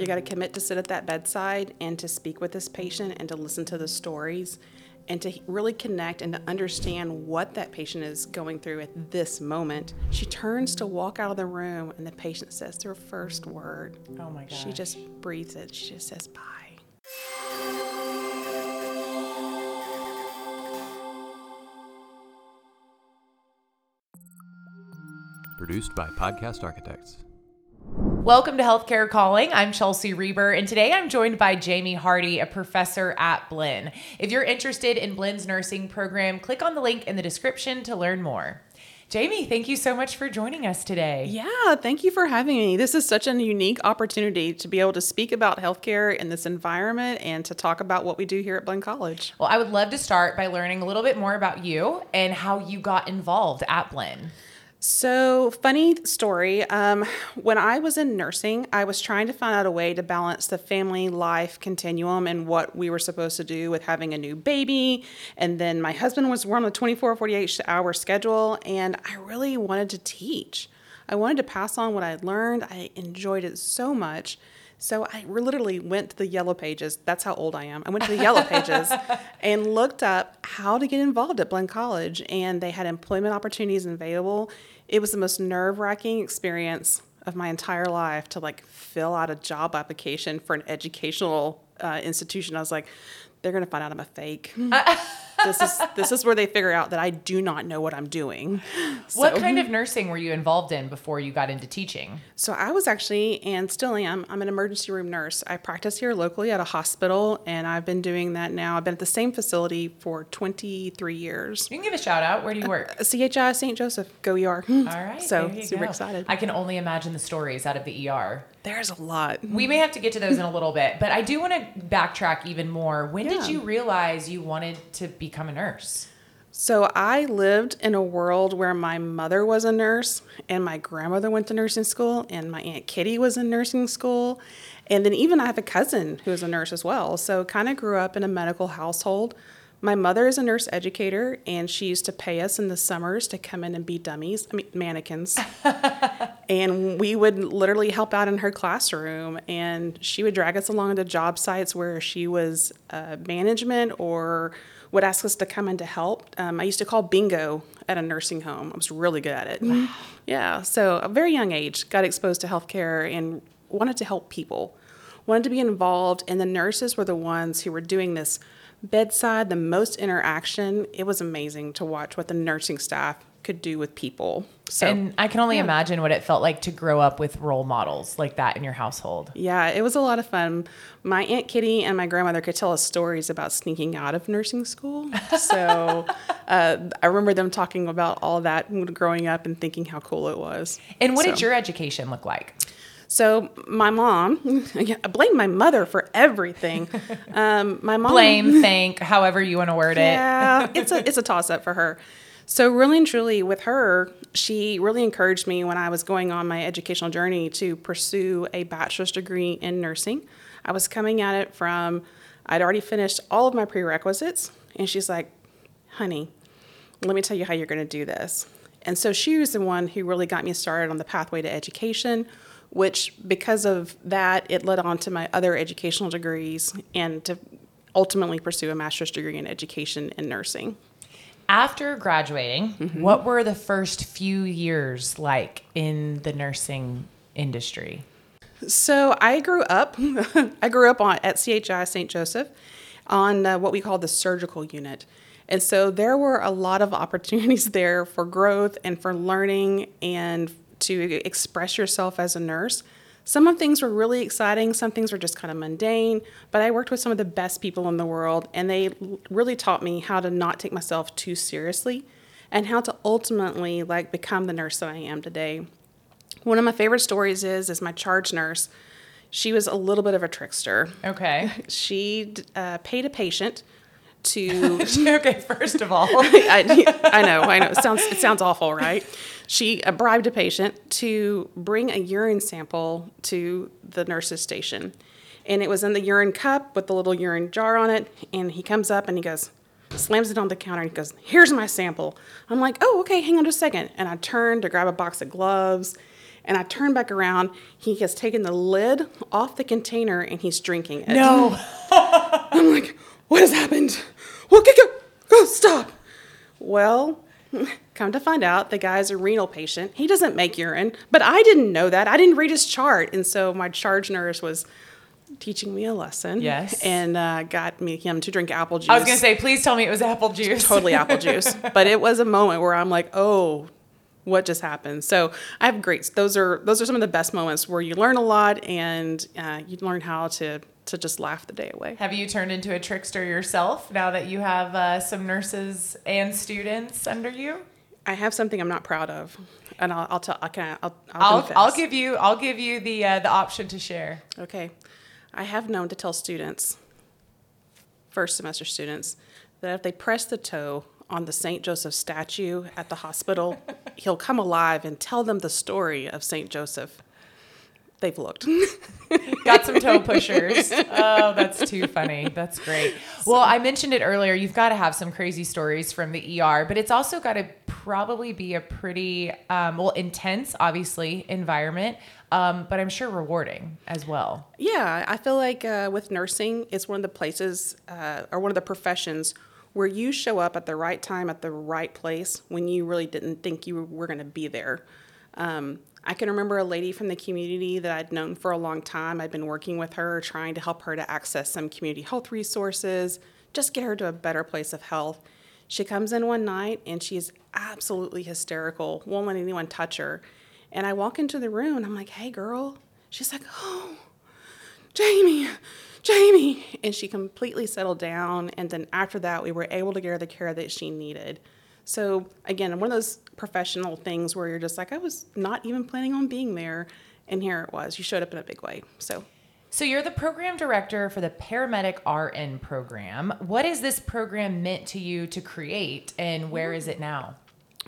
You got to commit to sit at that bedside and to speak with this patient and to listen to the stories and to really connect and to understand what that patient is going through at this moment. She turns to walk out of the room and the patient says their first word. Oh my She just breathes it. She just says bye. Produced by Podcast Architects. Welcome to Healthcare Calling. I'm Chelsea Reber, and today I'm joined by Jaime Hardy, a professor at Blinn. If you're interested in Blinn's nursing program, click on the link in the description to learn more. Jaime, thank you so much for joining us today. Yeah, thank you for having me. This is such a unique opportunity to be able to speak about healthcare in this environment and to talk about what we do here at Blinn College. Well, I would love to start by learning a little bit more about you and how you got involved at Blinn. So, funny story. Um, when I was in nursing, I was trying to find out a way to balance the family life continuum and what we were supposed to do with having a new baby. And then my husband was on a 24 48 hour schedule, and I really wanted to teach. I wanted to pass on what I had learned. I enjoyed it so much. So I literally went to the yellow pages. That's how old I am. I went to the yellow pages and looked up how to get involved at Blinn College, and they had employment opportunities available. It was the most nerve wracking experience of my entire life to like fill out a job application for an educational uh, institution. I was like, they're gonna find out I'm a fake. this is this is where they figure out that I do not know what I'm doing. What kind of nursing were you involved in before you got into teaching? So I was actually and still am. I'm an emergency room nurse. I practice here locally at a hospital, and I've been doing that now. I've been at the same facility for 23 years. You can give a shout out. Where do you work? CHI St. Joseph, go ER. All right. So super go. excited. I can only imagine the stories out of the ER. There's a lot. We may have to get to those in a little bit, but I do want to backtrack even more. When did you realize you wanted to become a nurse? So I lived in a world where my mother was a nurse and my grandmother went to nursing school and my aunt Kitty was in nursing school. And then even I have a cousin who is a nurse as well. So kind of grew up in a medical household. My mother is a nurse educator and she used to pay us in the summers to come in and be dummies, I mean mannequins. and we would literally help out in her classroom and she would drag us along to job sites where she was uh, management or would ask us to come in to help. Um, i used to call bingo at a nursing home. I was really good at it. Yeah so a very young age got exposed to healthcare and wanted to help people. Wanted to be involved and the nurses were the ones who were doing this bedside the most interaction. It was amazing to watch what the nursing staff could do with people so and I can only imagine what it felt like to grow up with role models like that in your household. Yeah, it was a lot of fun. My Aunt Kitty and my grandmother could tell us stories about sneaking out of nursing school. So uh, I remember them talking about all that growing up and thinking how cool it was. And what So- did your education look like? So my mom, I blame my mother for everything. Um, my mom Blame, thank, however you want to word it. yeah, it's a it's a toss up for her. So really and truly, with her, she really encouraged me when I was going on my educational journey to pursue a bachelor's degree in nursing. I was coming at it from I'd already finished all of my prerequisites, and she's like, "Honey, let me tell you how you're going to do this." And so she was the one who really got me started on the pathway to education, which because of that, it led on to my other educational degrees and to ultimately pursue a master's degree in education and nursing. After graduating, Mm-hmm. what were the first few years like in the nursing industry? So I grew up. I grew up on at CHI St. Joseph on uh, what we call the surgical unit, and so there were a lot of opportunities there for growth and for learning and to express yourself as a nurse. Some of things were really exciting. Some things were just kind of mundane. But I worked with some of the best people in the world, and they really taught me how to not take myself too seriously, and how to ultimately like become the nurse that I am today. One of my favorite stories is is my charge nurse. She was a little bit of a trickster. Okay. She uh, paid a patient to. okay, first of all, I, I know, I know. It sounds it sounds awful, right? She uh, bribed a patient to bring a urine sample to the nurse's station, and it was in the urine cup with the little urine jar on it. And he comes up and he goes, slams it on the counter and he goes, "Here's my sample." I'm like, "Oh, okay. Hang on just a second. And I turn to grab a box of gloves, And I turn back around. He has taken the lid off the container and he's drinking it. No. I'm like, what has happened? Well, go, go, go, stop. Well, come to find out, the guy's a renal patient. He doesn't make urine, but I didn't know that. I didn't read his chart. And so my charge nurse was teaching me a lesson. Yes. And uh, got me him to drink apple juice. I was going to say, please tell me it was apple juice. totally apple juice. But it was a moment where I'm like, oh, what just happened? So I have great. Those are those are some of the best moments where you learn a lot and uh, you learn how to to just laugh the day away. Have you turned into a trickster yourself now that you have uh, some nurses and students under you? I have something I'm not proud of, and I'll, I'll tell. I can. I'll. I'll, I'll. I'll give you I'll give you the uh, the option to share. Okay, I have known to tell students, first semester students, that if they press the toe on the St. Joseph statue at the hospital, he'll come alive and tell them the story of St. Joseph. They've looked. Got some toe pushers. Oh, that's too funny. That's great. Well, I mentioned it earlier. You've got to have some crazy stories from the ER, but it's also got to probably be a pretty, um, well, intense, obviously, environment, um, but I'm sure rewarding as well. Yeah, I feel like uh, with nursing, it's one of the places uh, or one of the professions where you show up at the right time at the right place when you really didn't think you were going to be there. Um, I can remember a lady from the community that I'd known for a long time. I'd been working with her, trying to help her to access some community health resources, just get her to a better place of health. She comes in one night and she's absolutely hysterical, won't let anyone touch her. And I walk into the room and I'm like, hey, girl. She's like, oh, Jaime, Jaime. And she completely settled down. And then after that, we were able to get her the care that she needed. So, again, one of those professional things where you're just like, I was not even planning on being there. And here it was. You showed up in a big way. So, So you're the program director for the paramedic RN program. What is this program meant to you to create and where is it now?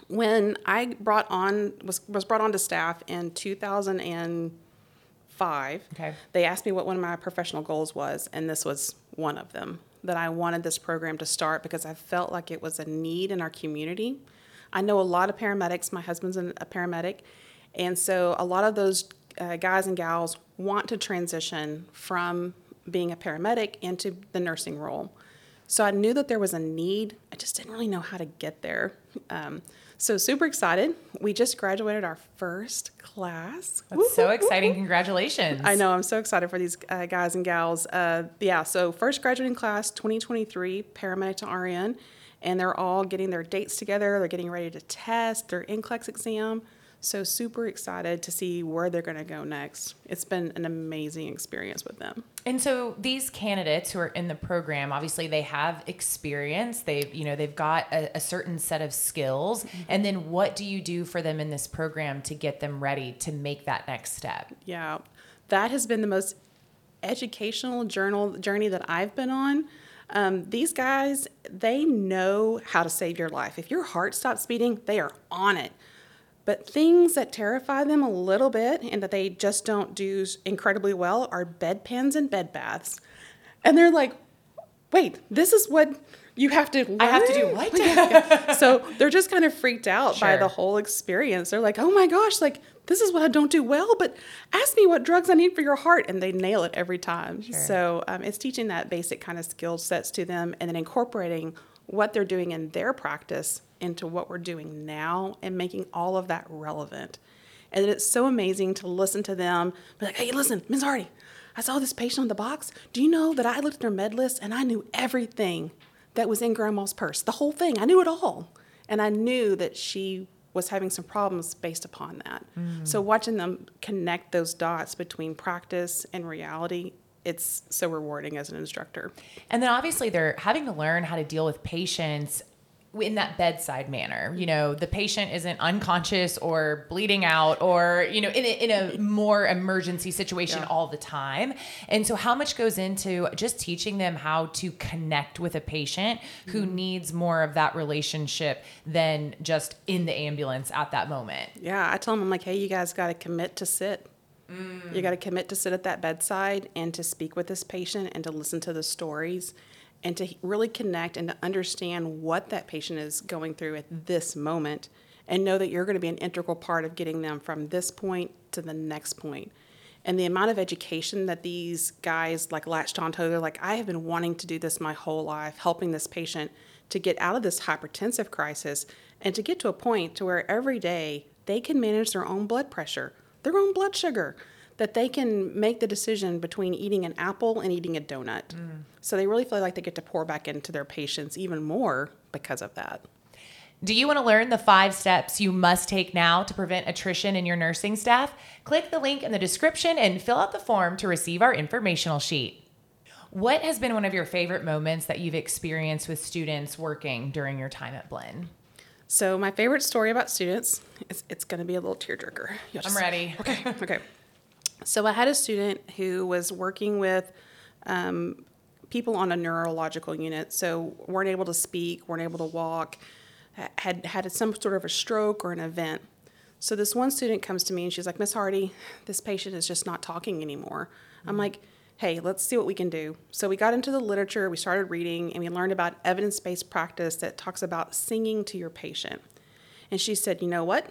when I brought on was was brought on to staff in 2005, Okay. they asked me what one of my professional goals was, and this was one of them. That I wanted this program to start because I felt like it was a need in our community. I know a lot of paramedics. My husband's a paramedic, and so a lot of those uh, guys and gals want to transition from being a paramedic into the nursing role. So I knew that there was a need. I just didn't really know how to get there. Um, so super excited. We just graduated our first class. That's so exciting. Congratulations. I know. I'm so excited for these uh, guys and gals. Uh, yeah. So first graduating class, 2023, paramedic to RN, and they're all getting their dates together. They're getting ready to test their NCLEX exam. So super excited to see where they're going to go next. It's been an amazing experience with them. And so these candidates who are in the program, obviously they have experience. They've, you know, they've got a, a certain set of skills. And then what do you do for them in this program to get them ready to make that next step? Yeah, that has been the most educational journal journey that I've been on. Um, these guys, they know how to save your life. If your heart stops beating, they are on it. But things that terrify them a little bit and that they just don't do incredibly well are bedpans and bed baths. And they're like, wait, this is what you have to learn? I have to do what? Yeah. so they're just kind of freaked out by the whole experience. They're like, oh my gosh, like this is what I don't do well, but ask me what drugs I need for your heart. And they nail it every time. So um, it's teaching that basic kind of skill sets to them and then incorporating what they're doing in their practice into what we're doing now and making all of that relevant. And it's so amazing to listen to them be like, hey, listen, Ms. Hardy, I saw this patient on the box. Do you know that I looked at their med list and I knew everything that was in grandma's purse? The whole thing. I knew it all. And I knew that she was having some problems based upon that. Mm. So watching them connect those dots between practice and reality, it's so rewarding as an instructor. And then obviously they're having to learn how to deal with patients in that bedside manner. You know, the patient isn't unconscious or bleeding out or, you know, in a, in a more emergency situation Yeah. all the time. And so how much goes into just teaching them how to connect with a patient who mm-hmm. needs more of that relationship than just in the ambulance at that moment? Yeah, I tell them, I'm like, hey, you guys got to commit to sit. You mm. got to commit to sit at that bedside and to speak with this patient and to listen to the stories and to really connect and to understand what that patient is going through at this moment and know that you're going to be an integral part of getting them from this point to the next point. And the amount of education that these guys like latched onto, they're like, I have been wanting to do this my whole life, helping this patient to get out of this hypertensive crisis and to get to a point to where every day they can manage their own blood pressure, their own blood sugar, that they can make the decision between eating an apple and eating a donut. Mm. So they really feel like they get to pour back into their patients even more because of that. Do you want to learn the five steps you must take now to prevent attrition in your nursing staff? Click the link in the description and fill out the form to receive our informational sheet. What has been one of your favorite moments that you've experienced with students working during your time at Blinn? So my favorite story about students is it's going to be a little tearjerker. I'm ready. Okay. Okay. So I had a student who was working with um, people on a neurological unit, so weren't able to speak, weren't able to walk, had had some sort of a stroke or an event. So this one student comes to me and she's like, Miss Hardy, this patient is just not talking anymore. I'm like, hey, let's see what we can do. So we got into the literature, we started reading, and we learned about evidence based practice that talks about singing to your patient. And she said, you know what?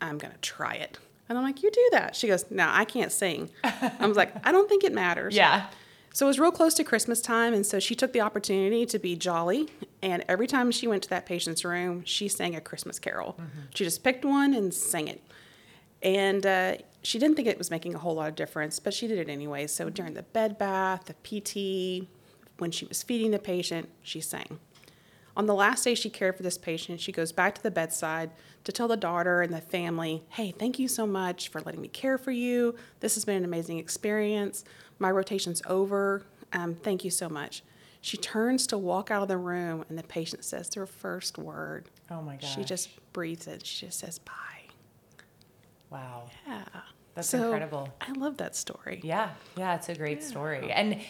I'm going to try it. And I'm like, you do that. She goes, no, I can't sing. I was like, I don't think it matters. Yeah. So it was real close to Christmas time, and so she took the opportunity to be jolly. And every time she went to that patient's room, she sang a Christmas carol. She just picked one and sang it. And uh, she didn't think it was making a whole lot of difference, but she did it anyway. So during the bed bath, the PT, when she was feeding the patient, she sang. On the last day she cared for this patient, she goes back to the bedside to tell the daughter and the family, hey, thank you so much for letting me care for you. This has been an amazing experience. My rotation's over. Um, thank you so much. She turns to walk out of the room, and the patient says their first word. Oh my gosh. She just breathes it. She just says, bye. Wow. Yeah. That's So, incredible. I love that story. Yeah, yeah, it's a great story. And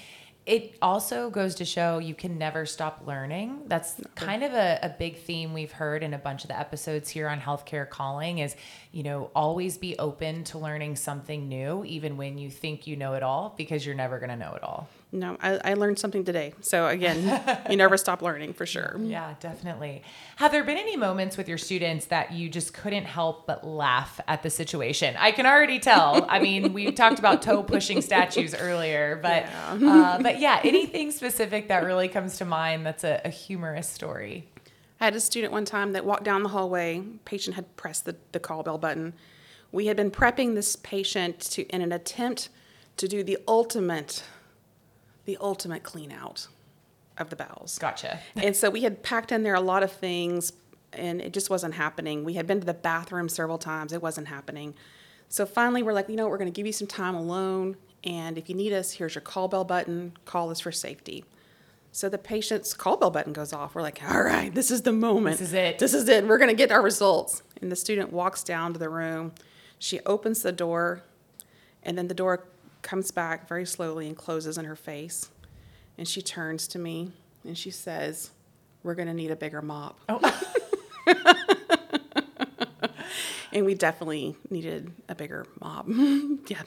it also goes to show you can never stop learning. That's kind of a, a big theme we've heard in a bunch of the episodes here on Healthcare Calling is, you know, always be open to learning something new, even when you think you know it all, because you're never going to know it all. No, I, I learned something today. So, again, you never stop learning for sure. Yeah, definitely. Have there been any moments with your students that you just couldn't help but laugh at the situation? I can already tell. I mean, we talked about toe pushing statues earlier, but Yeah. uh, but yeah, anything specific that really comes to mind that's a, a humorous story. I had a student one time that walked down the hallway. Patient had pressed the, the call bell button. We had been prepping this patient to in an attempt to do the ultimate, the ultimate clean out of the bowels. Gotcha. and so we had packed in there a lot of things and it just wasn't happening. We had been to the bathroom several times, it wasn't happening. So finally, we're like, you know, we're going to give you some time alone. And if you need us, here's your call bell button. Call us for safety. So the patient's call bell button goes off. We're like, all right, this is the moment. This is it. This is it. We're going to get our results. And the student walks down to the room. She opens the door, and then the door comes back very slowly and closes in her face. And she turns to me and she says, We're going to need a bigger mop. Oh. and we definitely needed a bigger mop. yeah.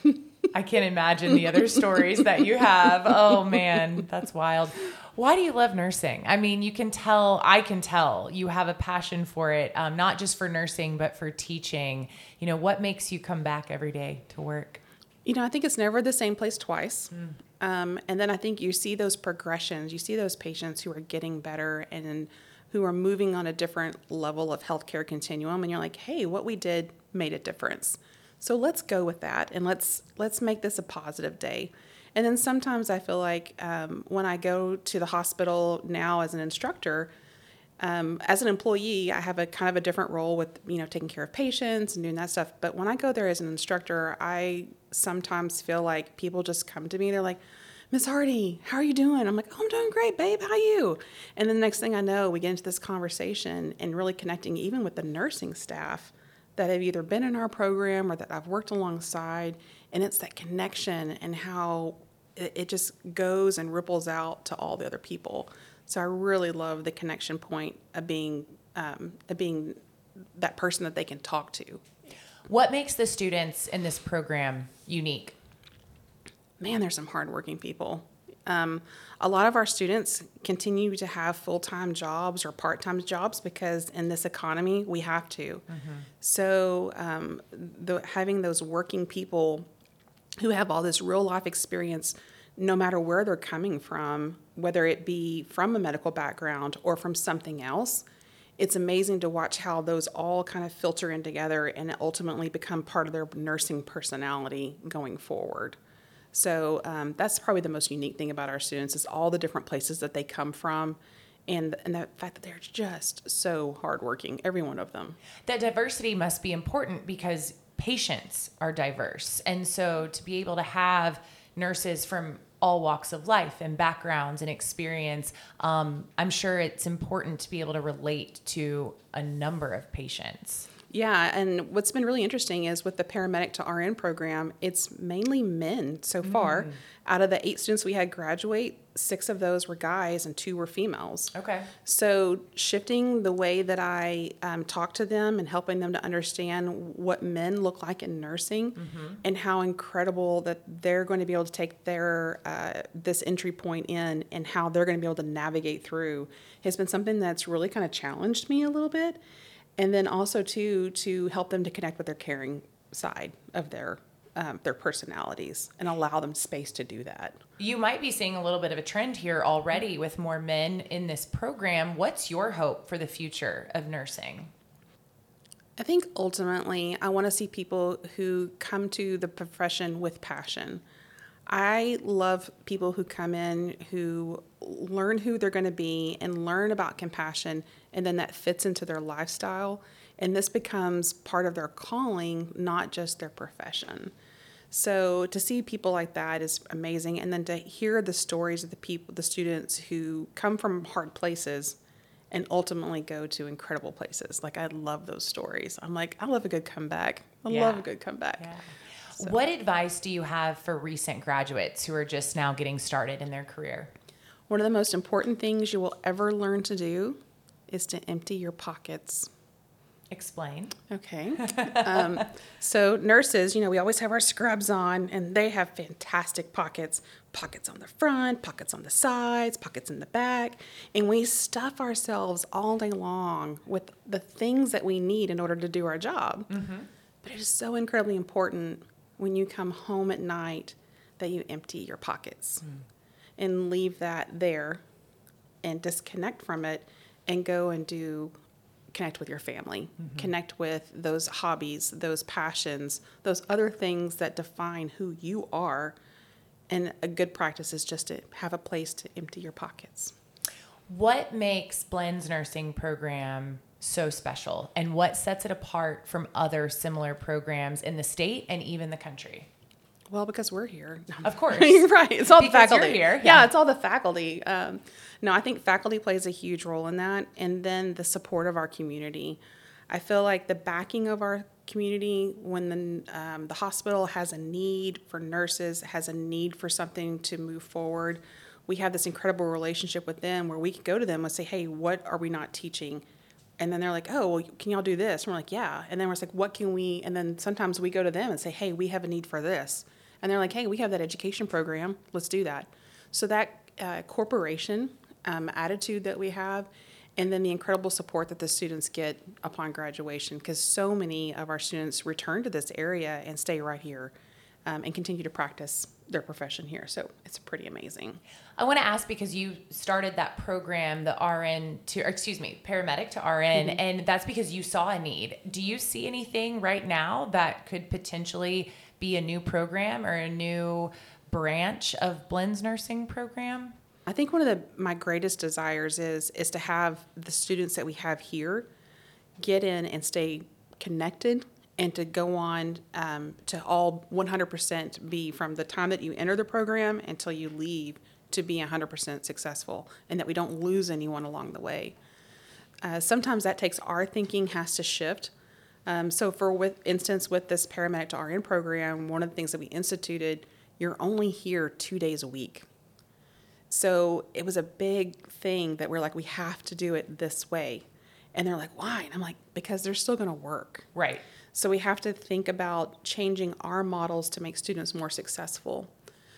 I can't imagine the other stories that you have. Oh man, that's wild. Why do you love nursing? I mean, you can tell, I can tell you have a passion for it, um, not just for nursing, but for teaching. You know, what makes you come back every day to work? You know, I think it's never the same place twice. Um, and then I think you see those progressions. You see those patients who are getting better and who are moving on a different level of healthcare continuum. And you're like, hey, what we did made a difference. So let's go with that and let's let's make this a positive day. And then sometimes I feel like um, when I go to the hospital now as an instructor, um, as an employee, I have a kind of a different role with you know taking care of patients and doing that stuff. But when I go there as an instructor, I sometimes feel like people just come to me. They're like, "Miss Hardy, how are you doing?" I'm like, "Oh, I'm doing great, babe. How are you?" And then the next thing I know, we get into this conversation and really connecting even with the nursing staff that have either been in our program or that I've worked alongside, and it's that connection and how it just goes and ripples out to all the other people. So I really love the connection point of being um, of being that person that they can talk to. What makes the students in this program unique? Man, there's some hardworking people. Um, a lot of our students continue to have full time jobs or part time jobs because in this economy we have to. So, um, the, having those working people who have all this real life experience, no matter where they're coming from, whether it be from a medical background or from something else, it's amazing to watch how those all kind of filter in together and ultimately become part of their nursing personality going forward. So um, that's probably the most unique thing about our students is all the different places that they come from, and and the fact that they're just so hardworking, every one of them. That diversity must be important because patients are diverse. And so to be able to have nurses from all walks of life and backgrounds and experience, um, I'm sure it's important to be able to relate to a number of patients. Yeah, and what's been really interesting is with the paramedic to RN program, it's mainly men so far. Out of the eight students we had graduate, six of those were guys and two were females. Okay. So shifting the way that I um, talk to them and helping them to understand what men look like in nursing and how incredible that they're going to be able to take their uh, this entry point in and how they're going to be able to navigate through has been something that's really kind of challenged me a little bit and then also too to help them to connect with their caring side of their um, their personalities and allow them space to do that. You might be seeing a little bit of a trend here already with more men in this program. What's your hope for the future of nursing? I think ultimately, I want to see people who come to the profession with passion. I love people who come in who learn who they're going to be and learn about compassion, and then that fits into their lifestyle. And this becomes part of their calling, not just their profession. So to see people like that is amazing, and then to hear the stories of the people, the students who come from hard places and ultimately go to incredible places. Like I love those stories. I'm like, I love a good comeback. I Yeah. love a good comeback. What advice do you have for recent graduates who are just now getting started in their career? One of the most important things you will ever learn to do is to empty your pockets. Explain. Okay. um, so nurses, you know, we always have our scrubs on, and they have fantastic pockets. Pockets on the front, pockets on the sides, pockets in the back, and we stuff ourselves all day long with the things that we need in order to do our job. But it is so incredibly important when you come home at night that you empty your pockets and leave that there and disconnect from it and go and do connect with your family, mm-hmm. connect with those hobbies, those passions, those other things that define who you are. And a good practice is just to have a place to empty your pockets. What makes Blinn's nursing program so special and what sets it apart from other similar programs in the state and even the country? Well, because we're here. Of course. right. It's all the Because you're faculty. here, Yeah. yeah. it's all the faculty. Um, no, I think faculty plays a huge role in that, and then the support of our community. I feel like the backing of our community when the um, the hospital has a need for nurses, has a need for something to move forward. We have this incredible relationship with them where we can go to them and say, "Hey, what are we not teaching?" And then they're like, "Oh, well, can y'all do this?" And we're like, "Yeah." And then we're just like, "What can we?" And then sometimes we go to them and say, "Hey, we have a need for this." And they're like, "Hey, we have that education program. Let's do that." So that uh, corporation um, attitude that we have, and then the incredible support that the students get upon graduation, because so many of our students return to this area and stay right here um, and continue to practice their profession here. So it's pretty amazing. I want to ask because you started that program, the RN to, or excuse me, paramedic to RN, and that's because you saw a need. Do you see anything right now that could potentially be a new program or a new branch of Blinn's nursing program? I think one of the my greatest desires is is to have the students that we have here get in and stay connected and to go on um, to all 100% be from the time that you enter the program until you leave to be 100% successful and that we don't lose anyone along the way. Uh, sometimes that takes our thinking has to shift. Um, so, for with instance, with this paramedic to RN program, one of the things that we instituted, you're only here two days a week. So it was a big thing that we're like, we have to do it this way. And they're like, why? And I'm like, because they're still going to work. Right. So we have to think about changing our models to make students more successful.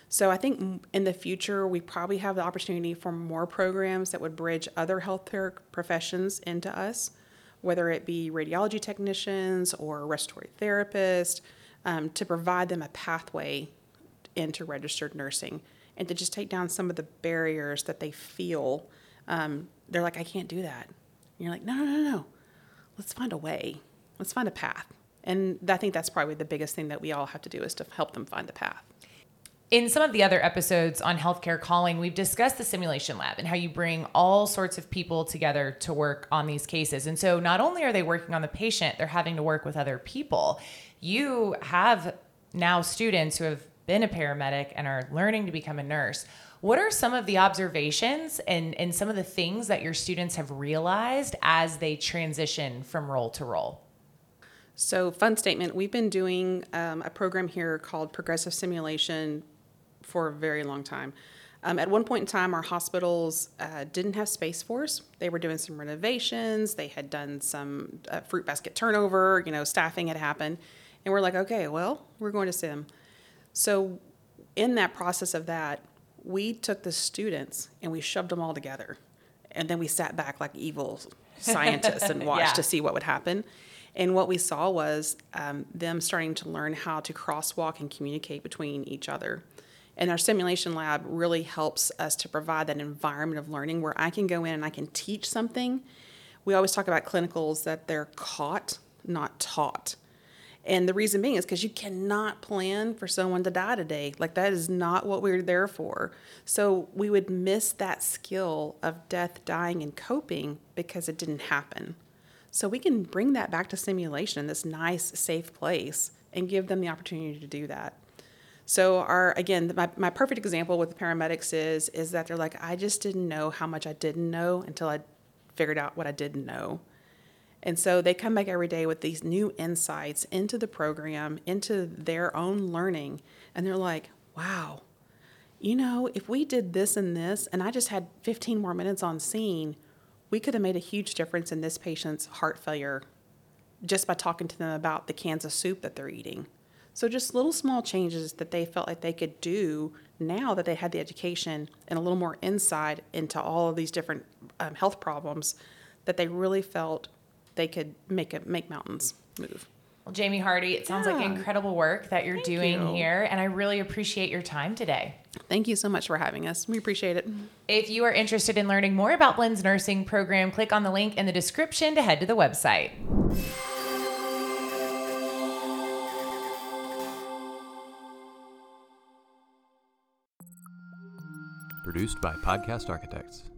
So I think in the future, we probably have the opportunity for more programs that would bridge other healthcare professions into us, whether it be radiology technicians or respiratory therapists, um, to provide them a pathway into registered nursing and to just take down some of the barriers that they feel. Um, they're like, I can't do that. And you're like, no, no, no, no. Let's find a way. Let's find a path. And I think that's probably the biggest thing that we all have to do is to help them find the path. In some of the other episodes on healthcare calling, we've discussed the simulation lab and how you bring all sorts of people together to work on these cases. And so not only are they working on the patient, they're having to work with other people. You have now students who have been a paramedic and are learning to become a nurse. What are some of the observations and, and some of the things that your students have realized as they transition from role to role? So, fun statement we've been doing um, a program here called Progressive Simulation for a very long time. Um, at one point in time, our hospitals uh, didn't have Space Force. They were doing some renovations. They had done some uh, fruit basket turnover. You know, staffing had happened, and we're like, okay, well, we're going to sim. So, in that process of that, we took the students and we shoved them all together, and then we sat back like evil scientists and watched Yeah. to see what would happen. And what we saw was um, them starting to learn how to crosswalk and communicate between each other. And our simulation lab really helps us to provide that environment of learning where I can go in and I can teach something. We always talk about clinicals that they're caught, not taught. And the reason being is because you cannot plan for someone to die today. Like, that is not what we're there for. So, we would miss that skill of death, dying, and coping because it didn't happen. So, we can bring that back to simulation in this nice, safe place and give them the opportunity to do that. So our again, my, my perfect example with the paramedics is is that they're like, I just didn't know how much I didn't know until I figured out what I didn't know. And so they come back every day with these new insights into the program, into their own learning, and they're like, wow, you know, if we did this and this, and I just had 15 more minutes on scene, we could have made a huge difference in this patient's heart failure just by talking to them about the cans of soup that they're eating. So just little small changes that they felt like they could do now that they had the education and a little more insight into all of these different um, health problems that they really felt they could make it make mountains move. Well, Jaime Hardy, it sounds like incredible work that you're Thank doing you. here, and I really appreciate your time today. Thank you so much for having us. We appreciate it. If you are interested in learning more about Blinn's nursing program, click on the link in the description to head to the website. Produced by Podcast Architects.